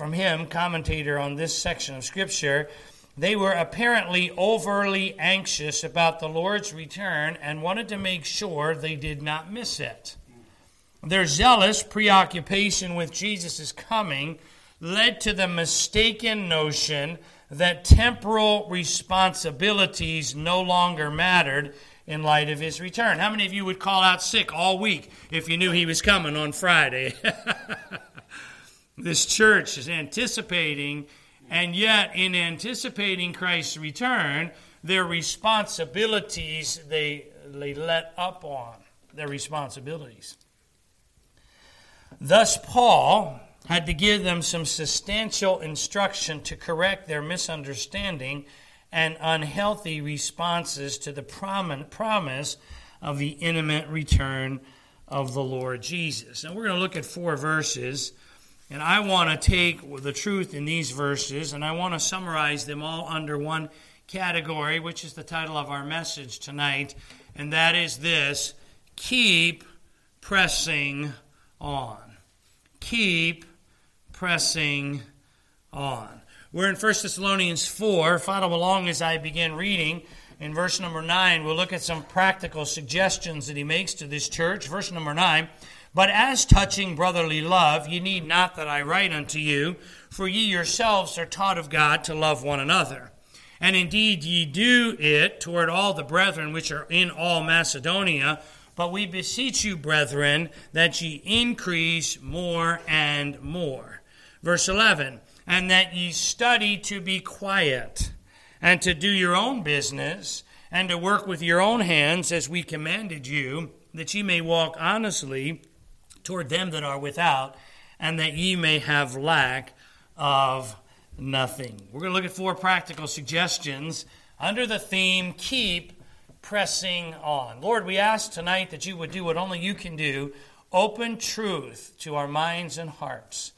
from him, commentator on this section of Scripture, they were apparently overly anxious about the Lord's return and wanted to make sure they did not miss it. Their zealous preoccupation with Jesus' coming led to the mistaken notion that temporal responsibilities no longer mattered in light of his return. How many of you would call out sick all week if you knew he was coming on Friday? this church is anticipating, and yet in anticipating Christ's return, their responsibilities they, they let up on their responsibilities. Thus, Paul had to give them some substantial instruction to correct their misunderstanding and unhealthy responses to the promise of the imminent return of the Lord Jesus. Now, we're going to look at four verses, and I want to take the truth in these verses and I want to summarize them all under one category, which is the title of our message tonight, and that is this Keep pressing on. Keep pressing on. We're in 1 Thessalonians 4. Follow along as I begin reading. In verse number 9, we'll look at some practical suggestions that he makes to this church. Verse number 9 But as touching brotherly love, ye need not that I write unto you, for ye yourselves are taught of God to love one another. And indeed ye do it toward all the brethren which are in all Macedonia. But we beseech you, brethren, that ye increase more and more. Verse 11 and that ye study to be quiet, and to do your own business, and to work with your own hands as we commanded you, that ye may walk honestly toward them that are without, and that ye may have lack of nothing. We're going to look at four practical suggestions under the theme Keep Pressing On. Lord, we ask tonight that you would do what only you can do open truth to our minds and hearts.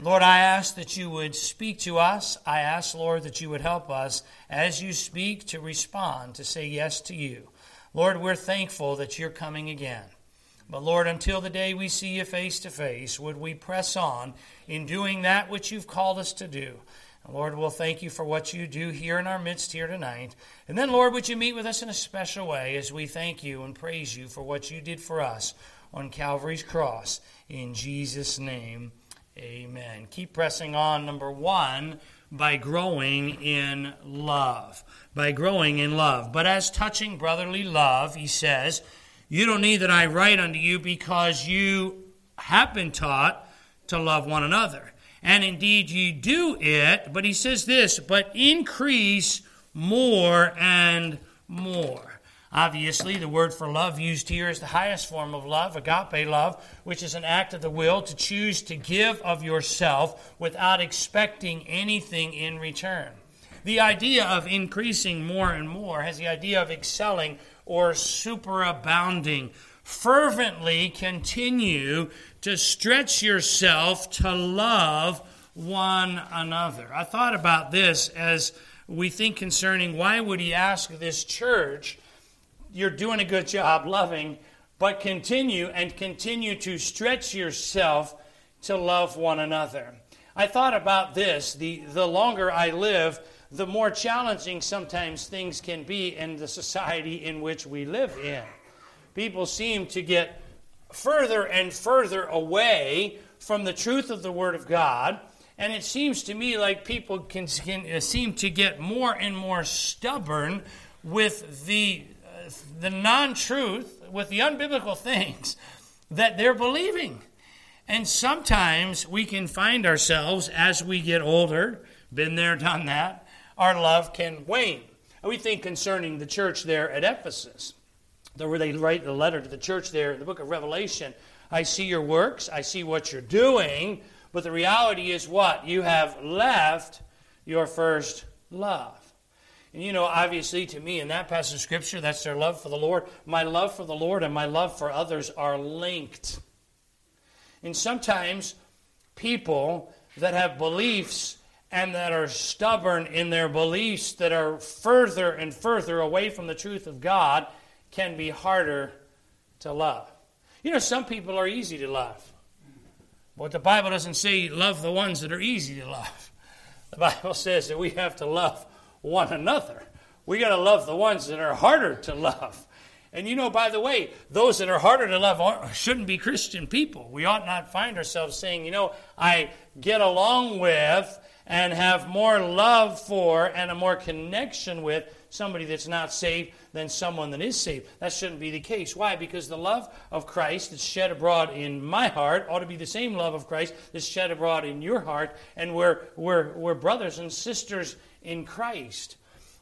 Lord, I ask that you would speak to us. I ask, Lord, that you would help us as you speak to respond, to say yes to you. Lord, we're thankful that you're coming again. But Lord, until the day we see you face to face, would we press on in doing that which you've called us to do? And Lord, we'll thank you for what you do here in our midst here tonight. And then, Lord, would you meet with us in a special way as we thank you and praise you for what you did for us on Calvary's cross. In Jesus' name. Amen. Keep pressing on. Number one, by growing in love. By growing in love. But as touching brotherly love, he says, You don't need that I write unto you because you have been taught to love one another. And indeed you do it, but he says this, but increase more and more. Obviously, the word for love used here is the highest form of love, agape love, which is an act of the will to choose to give of yourself without expecting anything in return. The idea of increasing more and more has the idea of excelling or superabounding. Fervently continue to stretch yourself to love one another. I thought about this as we think concerning why would he ask this church you're doing a good job loving, but continue and continue to stretch yourself to love one another. I thought about this the, the longer I live, the more challenging sometimes things can be in the society in which we live in. People seem to get further and further away from the truth of the Word of God. And it seems to me like people can, can uh, seem to get more and more stubborn with the the non truth, with the unbiblical things that they're believing. And sometimes we can find ourselves as we get older, been there, done that, our love can wane. And We think concerning the church there at Ephesus, where they write the letter to the church there in the book of Revelation. I see your works, I see what you're doing, but the reality is what? You have left your first love. And you know, obviously, to me, in that passage of Scripture, that's their love for the Lord. My love for the Lord and my love for others are linked. And sometimes people that have beliefs and that are stubborn in their beliefs, that are further and further away from the truth of God, can be harder to love. You know, some people are easy to love. But the Bible doesn't say love the ones that are easy to love. The Bible says that we have to love one another. We got to love the ones that are harder to love. And you know, by the way, those that are harder to love shouldn't be Christian people. We ought not find ourselves saying, you know, I get along with and have more love for and a more connection with somebody that's not saved than someone that is saved. That shouldn't be the case. Why? Because the love of Christ that's shed abroad in my heart ought to be the same love of Christ that's shed abroad in your heart, and we're, we're, we're brothers and sisters in Christ.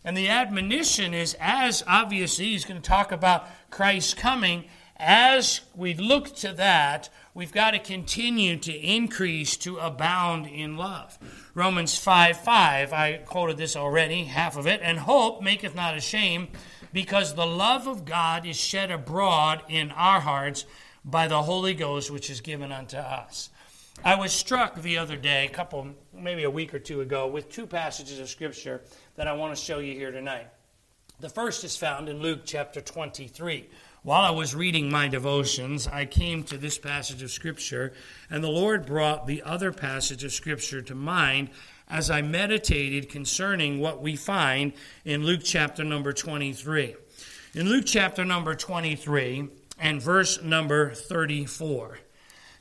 And the admonition is as obviously he's going to talk about Christ coming. As we look to that, we've got to continue to increase, to abound in love. Romans 5 5, I quoted this already, half of it, and hope maketh not ashamed, because the love of God is shed abroad in our hearts by the Holy Ghost, which is given unto us. I was struck the other day, a couple, maybe a week or two ago, with two passages of Scripture that I want to show you here tonight. The first is found in Luke chapter 23. While I was reading my devotions, I came to this passage of Scripture, and the Lord brought the other passage of Scripture to mind as I meditated concerning what we find in Luke chapter number 23. In Luke chapter number 23 and verse number 34,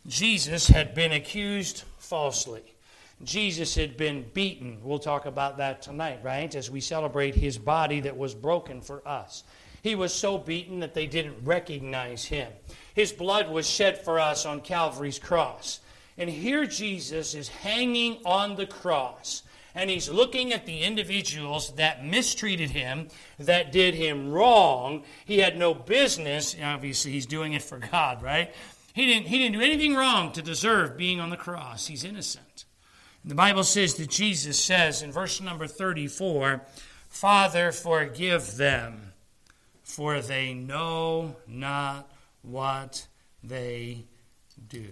Jesus had been accused falsely. Jesus had been beaten. We'll talk about that tonight, right? As we celebrate his body that was broken for us. He was so beaten that they didn't recognize him. His blood was shed for us on Calvary's cross. And here Jesus is hanging on the cross. And he's looking at the individuals that mistreated him, that did him wrong. He had no business. Obviously, he's doing it for God, right? He didn't, he didn't do anything wrong to deserve being on the cross. He's innocent. The Bible says that Jesus says in verse number 34 Father, forgive them, for they know not what they do.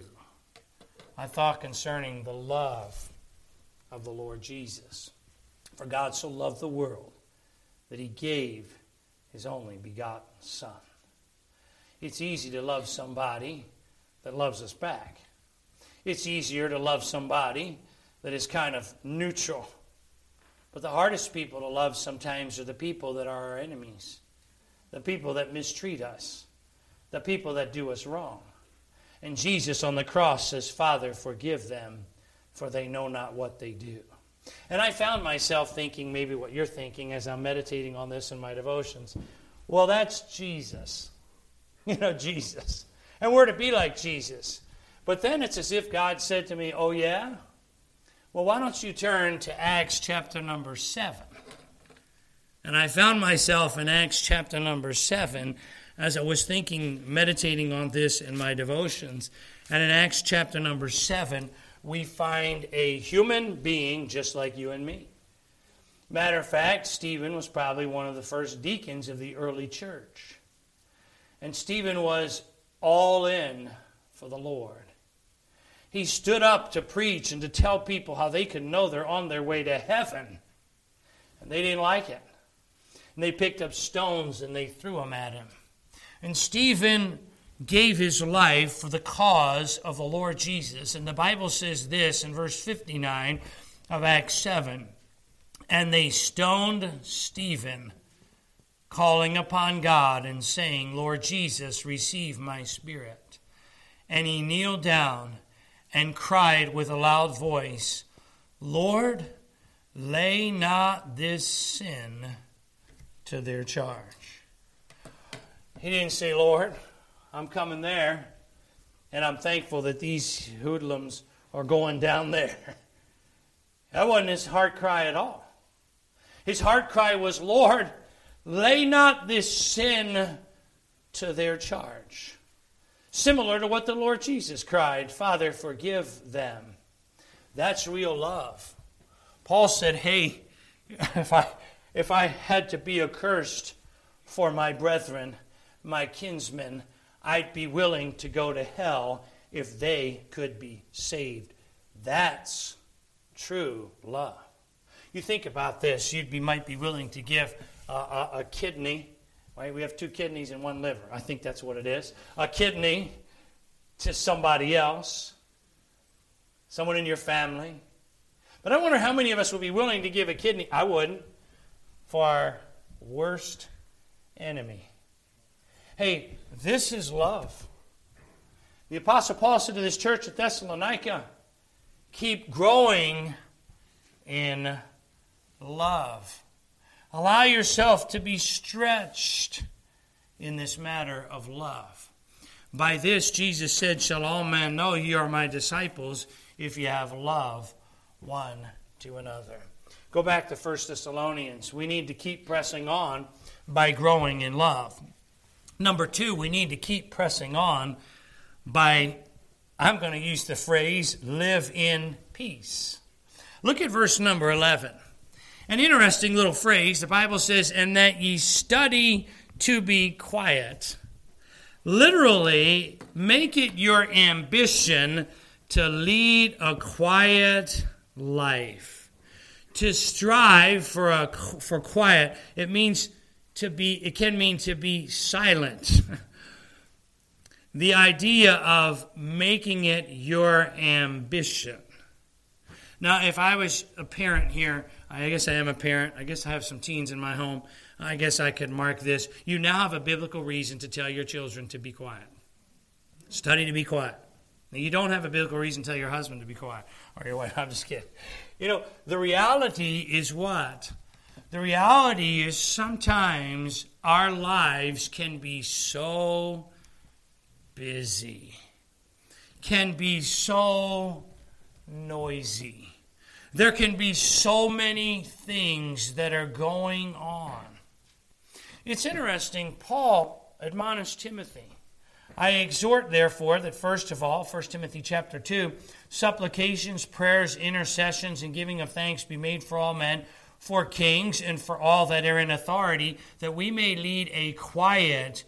I thought concerning the love of the Lord Jesus. For God so loved the world that he gave his only begotten Son. It's easy to love somebody that loves us back. It's easier to love somebody that is kind of neutral. But the hardest people to love sometimes are the people that are our enemies, the people that mistreat us, the people that do us wrong. And Jesus on the cross says, Father, forgive them, for they know not what they do. And I found myself thinking maybe what you're thinking as I'm meditating on this in my devotions. Well, that's Jesus. You know, Jesus. And we're to be like Jesus. But then it's as if God said to me, Oh, yeah? Well, why don't you turn to Acts chapter number 7? And I found myself in Acts chapter number 7 as I was thinking, meditating on this in my devotions. And in Acts chapter number 7, we find a human being just like you and me. Matter of fact, Stephen was probably one of the first deacons of the early church. And Stephen was all in for the Lord. He stood up to preach and to tell people how they could know they're on their way to heaven. And they didn't like it. And they picked up stones and they threw them at him. And Stephen gave his life for the cause of the Lord Jesus. And the Bible says this in verse 59 of Acts 7 And they stoned Stephen, calling upon God and saying, Lord Jesus, receive my spirit. And he kneeled down and cried with a loud voice, Lord, lay not this sin to their charge. He didn't say, Lord, I'm coming there, and I'm thankful that these hoodlums are going down there. That wasn't his heart cry at all. His heart cry was, Lord, lay not this sin to their charge. Similar to what the Lord Jesus cried, Father, forgive them. That's real love. Paul said, Hey, if I, if I had to be accursed for my brethren, my kinsmen, I'd be willing to go to hell if they could be saved. That's true love. You think about this, you be, might be willing to give a, a, a kidney Right? We have two kidneys and one liver. I think that's what it is. A kidney to somebody else someone in your family. But I wonder how many of us would be willing to give a kidney, I wouldn't, for our worst enemy. Hey, this is love. The Apostle Paul said to this church at Thessalonica, keep growing in love. Allow yourself to be stretched in this matter of love. By this, Jesus said, Shall all men know ye are my disciples if you have love one to another. Go back to 1 Thessalonians. We need to keep pressing on by growing in love. Number two, we need to keep pressing on by, I'm going to use the phrase, live in peace. Look at verse number 11. An interesting little phrase. The Bible says, and that ye study to be quiet. Literally, make it your ambition to lead a quiet life. To strive for a for quiet, it means to be it can mean to be silent. the idea of making it your ambition. Now, if I was a parent here, I guess I am a parent. I guess I have some teens in my home. I guess I could mark this. You now have a biblical reason to tell your children to be quiet. Study to be quiet. Now, you don't have a biblical reason to tell your husband to be quiet or your wife. I'm just kidding. You know, the reality is what? The reality is sometimes our lives can be so busy, can be so noisy. There can be so many things that are going on. It's interesting, Paul admonished Timothy. I exhort, therefore, that first of all, 1 Timothy chapter 2, supplications, prayers, intercessions, and giving of thanks be made for all men, for kings, and for all that are in authority, that we may lead a quiet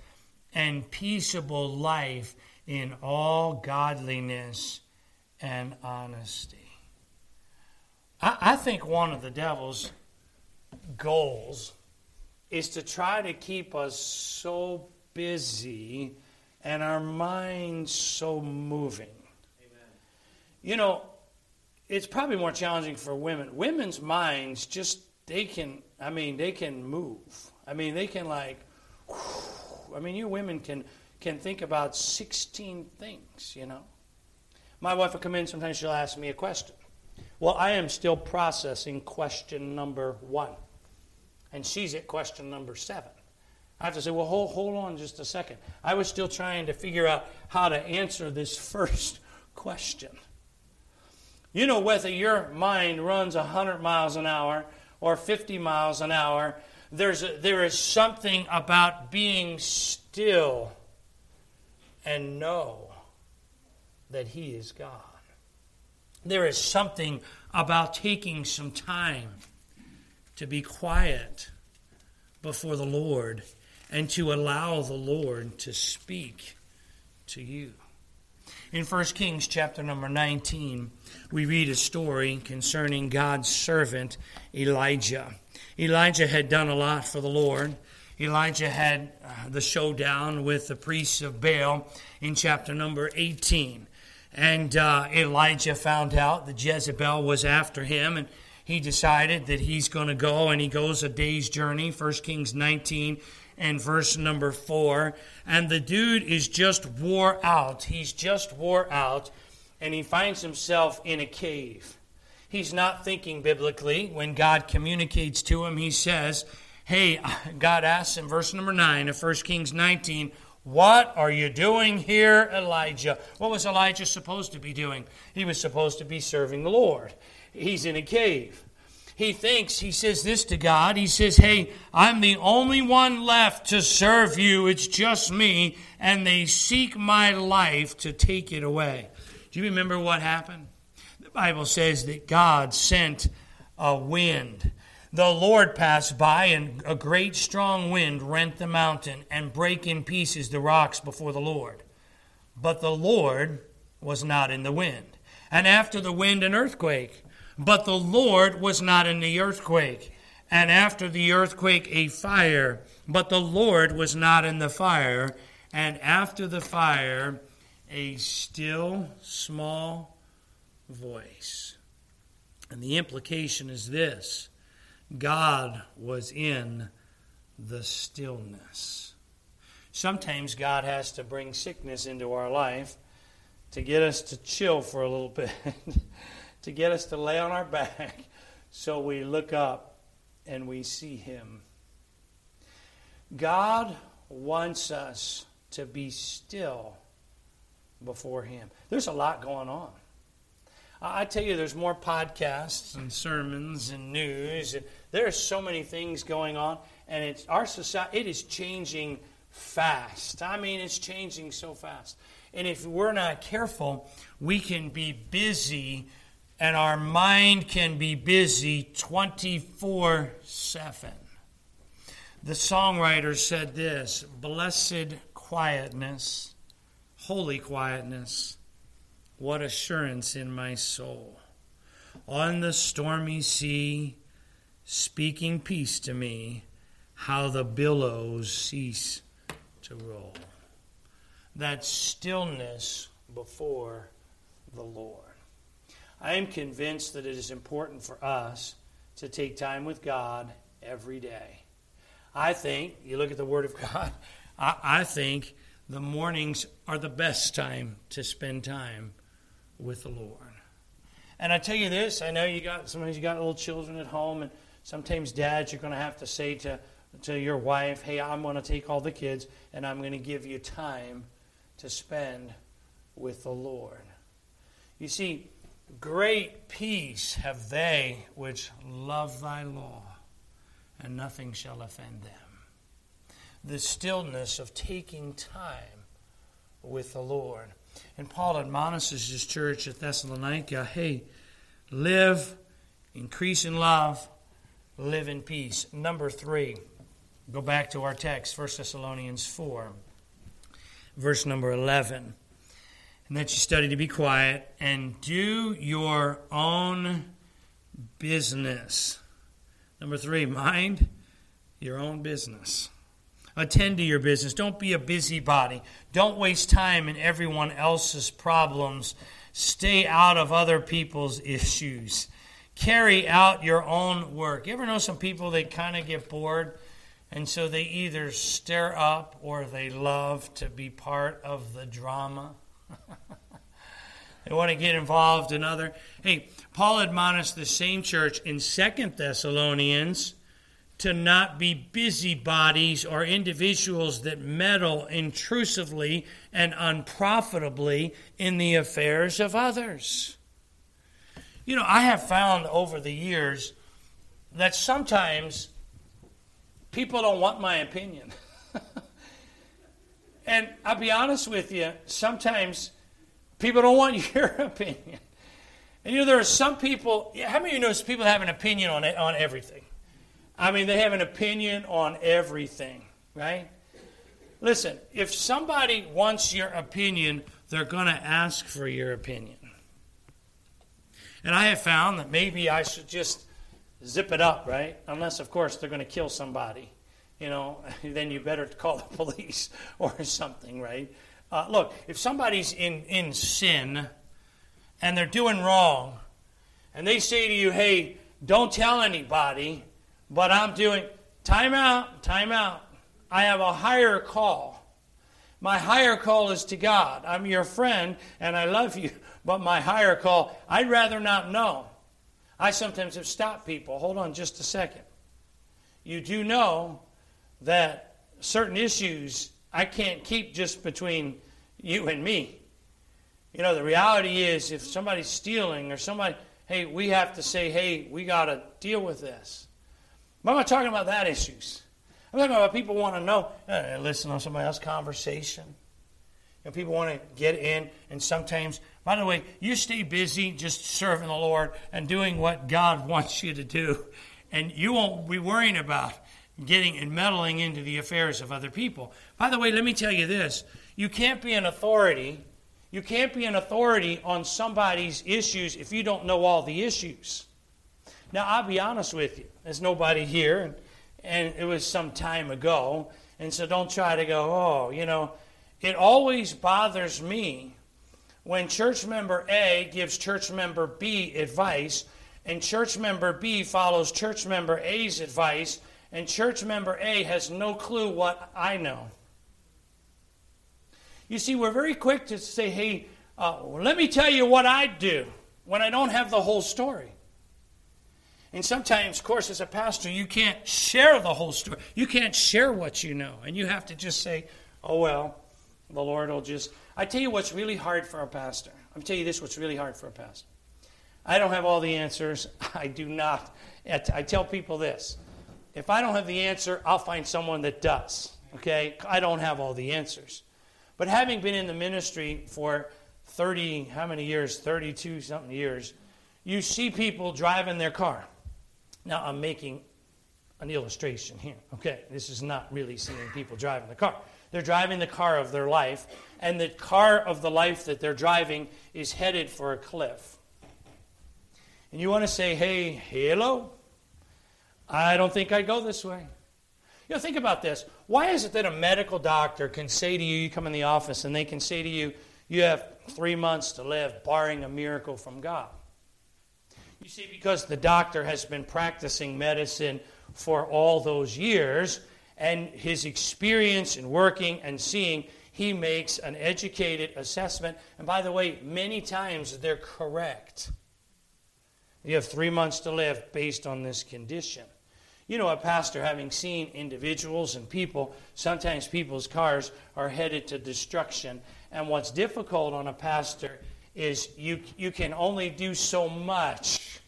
and peaceable life in all godliness and honesty. I, I think one of the devil's goals is to try to keep us so busy and our minds so moving. You know, it's probably more challenging for women. Women's minds just they can I mean they can move. I mean they can like I mean you women can can think about 16 things, you know. My wife will come in sometimes she'll ask me a question. Well, I am still processing question number 1. And she's at question number 7. I have to say, well, hold, hold on just a second. I was still trying to figure out how to answer this first question. You know, whether your mind runs 100 miles an hour or 50 miles an hour, there's a, there is something about being still and know that He is God. There is something about taking some time to be quiet before the Lord and to allow the Lord to speak to you. In 1 Kings chapter number 19, we read a story concerning God's servant Elijah. Elijah had done a lot for the Lord. Elijah had uh, the showdown with the priests of Baal in chapter number 18. And uh, Elijah found out that Jezebel was after him, and he decided that he's going to go, and he goes a day's journey. 1 Kings 19 and verse number four. And the dude is just wore out. He's just wore out, and he finds himself in a cave. He's not thinking biblically. When God communicates to him, he says, Hey, God asks in verse number 9 of 1 Kings 19, What are you doing here, Elijah? What was Elijah supposed to be doing? He was supposed to be serving the Lord. He's in a cave he thinks, he says this to God. He says, Hey, I'm the only one left to serve you. It's just me. And they seek my life to take it away. Do you remember what happened? The Bible says that God sent a wind. The Lord passed by, and a great strong wind rent the mountain and break in pieces the rocks before the Lord. But the Lord was not in the wind. And after the wind, an earthquake. But the Lord was not in the earthquake. And after the earthquake, a fire. But the Lord was not in the fire. And after the fire, a still small voice. And the implication is this God was in the stillness. Sometimes God has to bring sickness into our life to get us to chill for a little bit, to get us to lay on our back so we look up and we see Him. God wants us to be still before Him. There's a lot going on. I tell you, there's more podcasts and sermons and news. And there are so many things going on, and it's our society. It is changing fast. I mean, it's changing so fast. And if we're not careful, we can be busy, and our mind can be busy 24 7. The songwriter said this Blessed quietness, holy quietness what assurance in my soul. On the stormy sea, speaking peace to me, how the billows cease to roll. That stillness before the Lord. I am convinced that it is important for us to take time with God every day. I think, you look at the Word of God, I, I think the mornings are the best time to spend time with the Lord. And I tell you this, I know you got sometimes you got little children at home, and sometimes dads you're going to have to say to to your wife, "Hey, I'm going to take all the kids, and I'm going to give you time to spend with the Lord." You see, great peace have they which love Thy law, and nothing shall offend them. The stillness of taking time with the Lord. And Paul admonishes his church at Thessalonica hey, live, increase in love, live in peace. Number three, go back to our text, 1 Thessalonians 4, verse number 11. And that you study to be quiet and do your own business. Number three, mind your own business. Attend to your business. Don't be a busybody. Don't waste time in everyone else's problems. Stay out of other people's issues. Carry out your own work. You ever know some people that kind of get bored? And so they either stir up or they love to be part of the drama. they want to get involved in other. Hey, Paul admonished the same church in Second Thessalonians to not be busybodies or individuals that meddle intrusively and unprofitably in the affairs of others. You know, I have found over the years that sometimes people don't want my opinion. and I'll be honest with you, sometimes people don't want your opinion. And you know, there are some people, how many of you know people have an opinion on, on everything? I mean, they have an opinion on everything, right? Listen, if somebody wants your opinion, they're going to ask for your opinion. And I have found that maybe I should just zip it up, right? Unless, of course, they're going to kill somebody. You know, then you better call the police or something, right? Uh, look, if somebody's in, in sin and they're doing wrong, and they say to you, hey, don't tell anybody, but I'm doing time out, time out. I have a higher call. My higher call is to God. I'm your friend and I love you, but my higher call, I'd rather not know. I sometimes have stopped people. Hold on just a second. You do know that certain issues I can't keep just between you and me. You know, the reality is if somebody's stealing or somebody, hey, we have to say, hey, we got to deal with this. But I'm not talking about that issues. I'm talking about people want to know, uh, listen on somebody else's conversation. You know, people want to get in, and sometimes, by the way, you stay busy just serving the Lord and doing what God wants you to do, and you won't be worrying about getting and meddling into the affairs of other people. By the way, let me tell you this you can't be an authority. You can't be an authority on somebody's issues if you don't know all the issues. Now, I'll be honest with you. There's nobody here, and, it was some time ago. And so don't try to go, oh, you know, it always bothers me when church member A gives church member B advice, and church member B follows church member A's advice, and church member A has no clue what I know. You see, we're very quick to say, hey, uh, let me tell you what I do when I don't have the whole story. And sometimes, of course, as a pastor, you can't share the whole story. You can't share what you know. And you have to just say, oh, well, the Lord will just. I tell you what's really hard for a pastor. I'm tell you this what's really hard for a pastor. I don't have all the answers. I do not. I tell people this if I don't have the answer, I'll find someone that does. Okay? I don't have all the answers. But having been in the ministry for 30, how many years? 32 something years, you see people driving their car. Now, I'm making an illustration here. Okay, this is not really seeing people driving the car. They're driving the car of their life, and the car of the life that they're driving is headed for a cliff. And you want to say, hey, hello? I don't think I'd go this way. You know, think about this. Why is it that a medical doctor can say to you, you come in the office, and they can say to you, you have three months to live, barring a miracle from God? You see, because the doctor has been practicing medicine for all those years, and his experience in working and seeing, he makes an educated assessment. And by the way, many times they're correct. You have three months to live based on this condition. You know, a pastor, having seen individuals and people, sometimes people's cars are headed to destruction. And what's difficult on a pastor is you, you can only do so much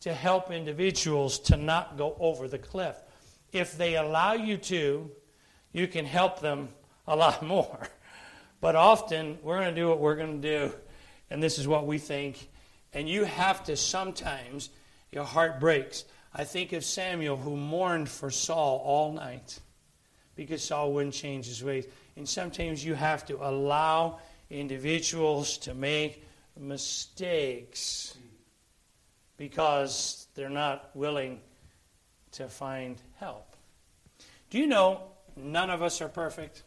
to help individuals to not go over the cliff. If they allow you to, you can help them a lot more. But often, we're going to do what we're going to do, and this is what we think. And you have to sometimes, your heart breaks. I think of Samuel who mourned for Saul all night because Saul wouldn't change his ways. And sometimes you have to allow individuals to make mistakes because they're not willing to find help. Do you know none of us are perfect?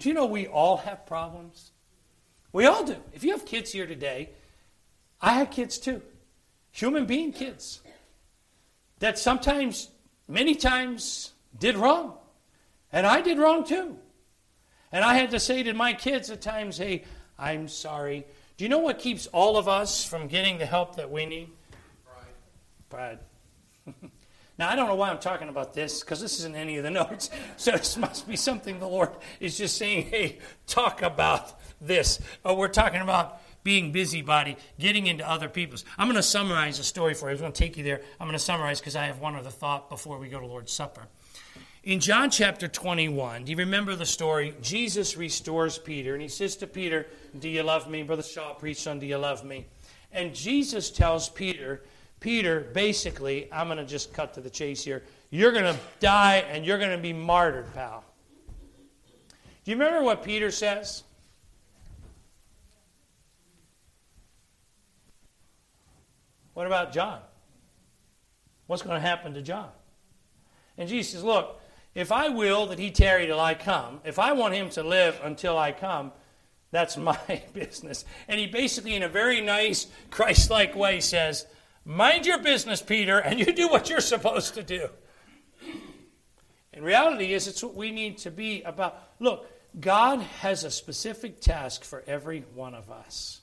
Do you know we all have problems? We all do. If you have kids here today, I have kids too. Human being kids that sometimes, many times, did wrong. And I did wrong too. And I had to say to my kids at times, hey, I'm sorry. Do you know what keeps all of us from getting the help that we need? Pride. Pride. now, I don't know why I'm talking about this, because this isn't any of the notes. So this must be something the Lord is just saying, hey, talk about this. Oh, we're talking about being busybody, getting into other people's. I'm going to summarize a story for you. I'm going to take you there. I'm going to summarize because I have one other thought before we go to Lord's Supper. In John chapter 21, do you remember the story? Jesus restores Peter, and he says to Peter, Do you love me? Brother Shaw preached on Do you love me? And Jesus tells Peter, Peter, basically, I'm going to just cut to the chase here. You're going to die and you're going to be martyred, pal. Do you remember what Peter says? What about John? What's going to happen to John? And Jesus says, Look, if I will that he tarry till I come, if I want him to live until I come, that's my business. And he basically, in a very nice, Christ like way, says, Mind your business, Peter, and you do what you're supposed to do. And reality is it's what we need to be about. Look, God has a specific task for every one of us.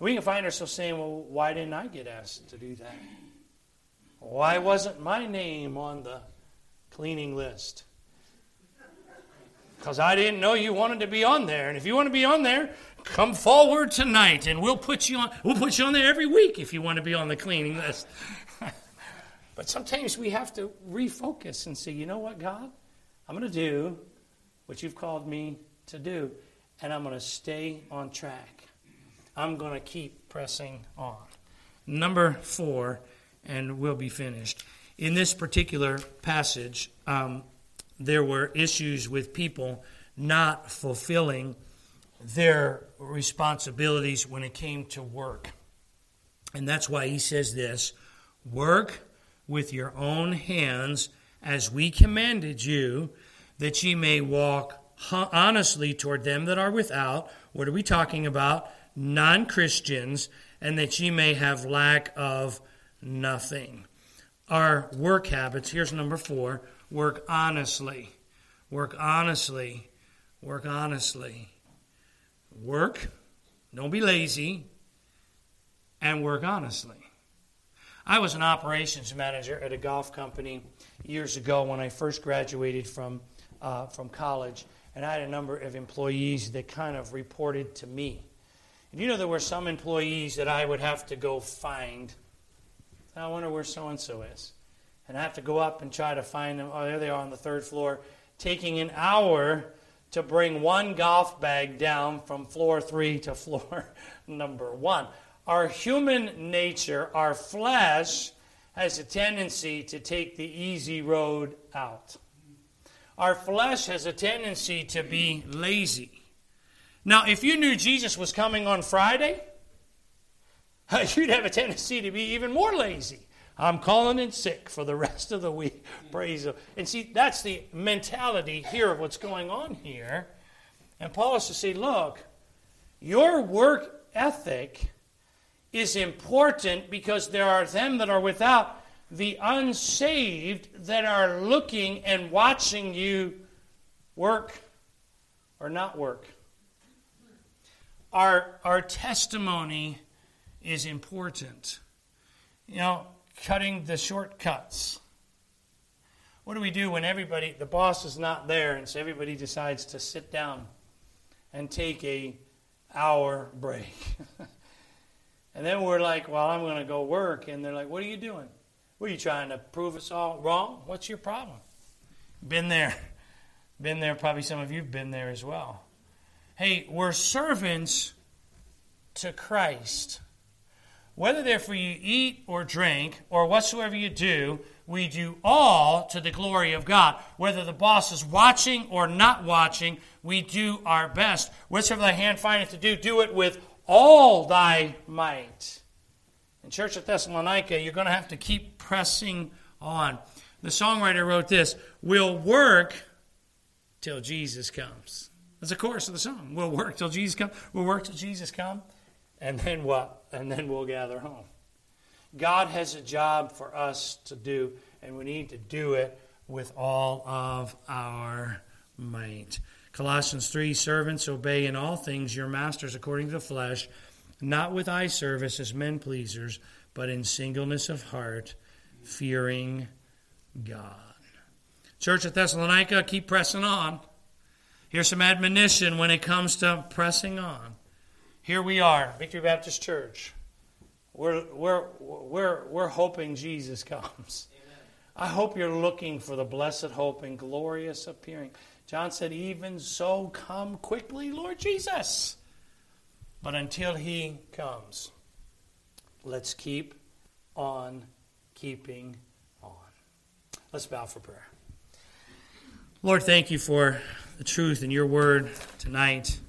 We can find ourselves saying, well, why didn't I get asked to do that? Why wasn't my name on the cleaning list? Because I didn't know you wanted to be on there. And if you want to be on there, come forward tonight and we'll put you on we'll put you on there every week if you want to be on the cleaning list. but sometimes we have to refocus and say, you know what, God? I'm going to do what you've called me to do, and I'm going to stay on track. I'm going to keep pressing on. Number four, and we'll be finished. In this particular passage, um, there were issues with people not fulfilling their responsibilities when it came to work. And that's why he says this work with your own hands as we commanded you, that ye may walk honestly toward them that are without. What are we talking about? Non Christians, and that ye may have lack of nothing. Our work habits, here's number four work honestly. Work honestly. Work honestly. Work, don't be lazy, and work honestly. I was an operations manager at a golf company years ago when I first graduated from, uh, from college, and I had a number of employees that kind of reported to me. And you know, there were some employees that I would have to go find. I wonder where so and so is. And I have to go up and try to find them. Oh, there they are on the third floor, taking an hour to bring one golf bag down from floor three to floor number one our human nature, our flesh, has a tendency to take the easy road out. Our flesh has a tendency to be lazy. Now, if you knew Jesus was coming on Friday, you'd have a tendency to be even more lazy. I'm calling in sick for the rest of the week. Praise Him. And see, that's the mentality here of what's going on here. And Paul is to say, look, your work ethic is important because there are them that are without, the unsaved that are looking and watching you work or not work. Our, our testimony is important. You know, cutting the shortcuts. What do we do when everybody, the boss is not there, and so everybody decides to sit down and take a hour break? And then we're like, well, I'm going to go work. And they're like, what are you doing? What are you trying to prove us all wrong? What's your problem? Been there. Been there. Probably some of you have been there as well. Hey, we're servants to Christ. Whether therefore you eat or drink or whatsoever you do, we do all to the glory of God. Whether the boss is watching or not watching, we do our best. Whatsoever thy hand findeth to do, do it with all thy might. In Church of Thessalonica, you're going to have to keep pressing on. The songwriter wrote this We'll work till Jesus comes. That's the chorus of the song. We'll work till Jesus come. We'll work till Jesus come, And then what? And then we'll gather home. God has a job for us to do, and we need to do it with all of our might. Colossians 3 Servants, obey in all things your masters according to the flesh, not with eye service as men pleasers, but in singleness of heart, fearing God. Church of Thessalonica, keep pressing on. Here's some admonition when it comes to pressing on. Here we are, Victory Baptist Church. We're, we're, we're, we're hoping Jesus comes. Amen. I hope you're looking for the blessed hope and glorious appearing. John said, Even so, come quickly, Lord Jesus. But until he comes, let's keep on keeping on. Let's bow for prayer. Lord, thank you for the truth in your word tonight.